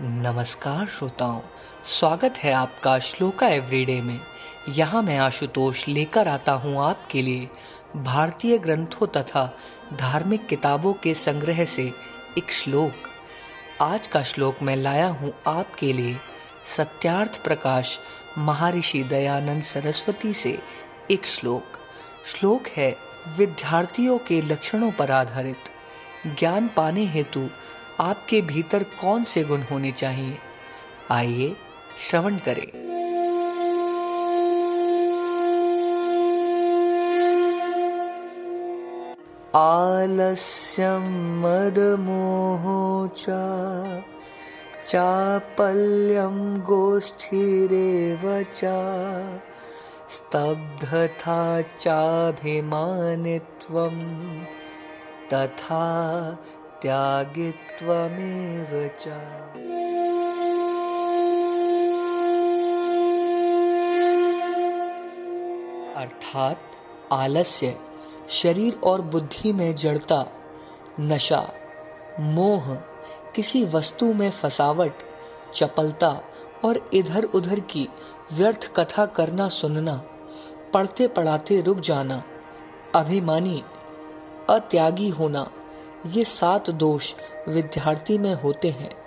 नमस्कार श्रोताओं, स्वागत है आपका श्लोका एवरीडे में। यहाँ मैं आशुतोष लेकर आता हूँ आपके लिए भारतीय ग्रंथों तथा धार्मिक किताबों के संग्रह से एक श्लोक। आज का श्लोक मैं लाया हूँ आपके लिए सत्यार्थ प्रकाश महर्षि दयानंद सरस्वती से एक श्लोक। श्लोक है, विद्यार्थियों के लक्षणों पर आधारित। ज्ञान पाने हेतु आपके भीतर कौन से गुण होने चाहिए? आइए श्रवण करें। आलस्यं मदमोहो च चापल्यं गोष्ठीरेव च स्तब्धता तथा त्यागित्वमेव च। अर्थात आलस्य, शरीर और बुद्धि में जड़ता, नशा, मोह, किसी वस्तु में फसावट, चपलता और इधर उधर की व्यर्थ कथा करना सुनना पढ़ते पढ़ाते रुक जाना, अभिमानी, अत्यागी होना ये सात दोष विद्यार्थी में होते हैं।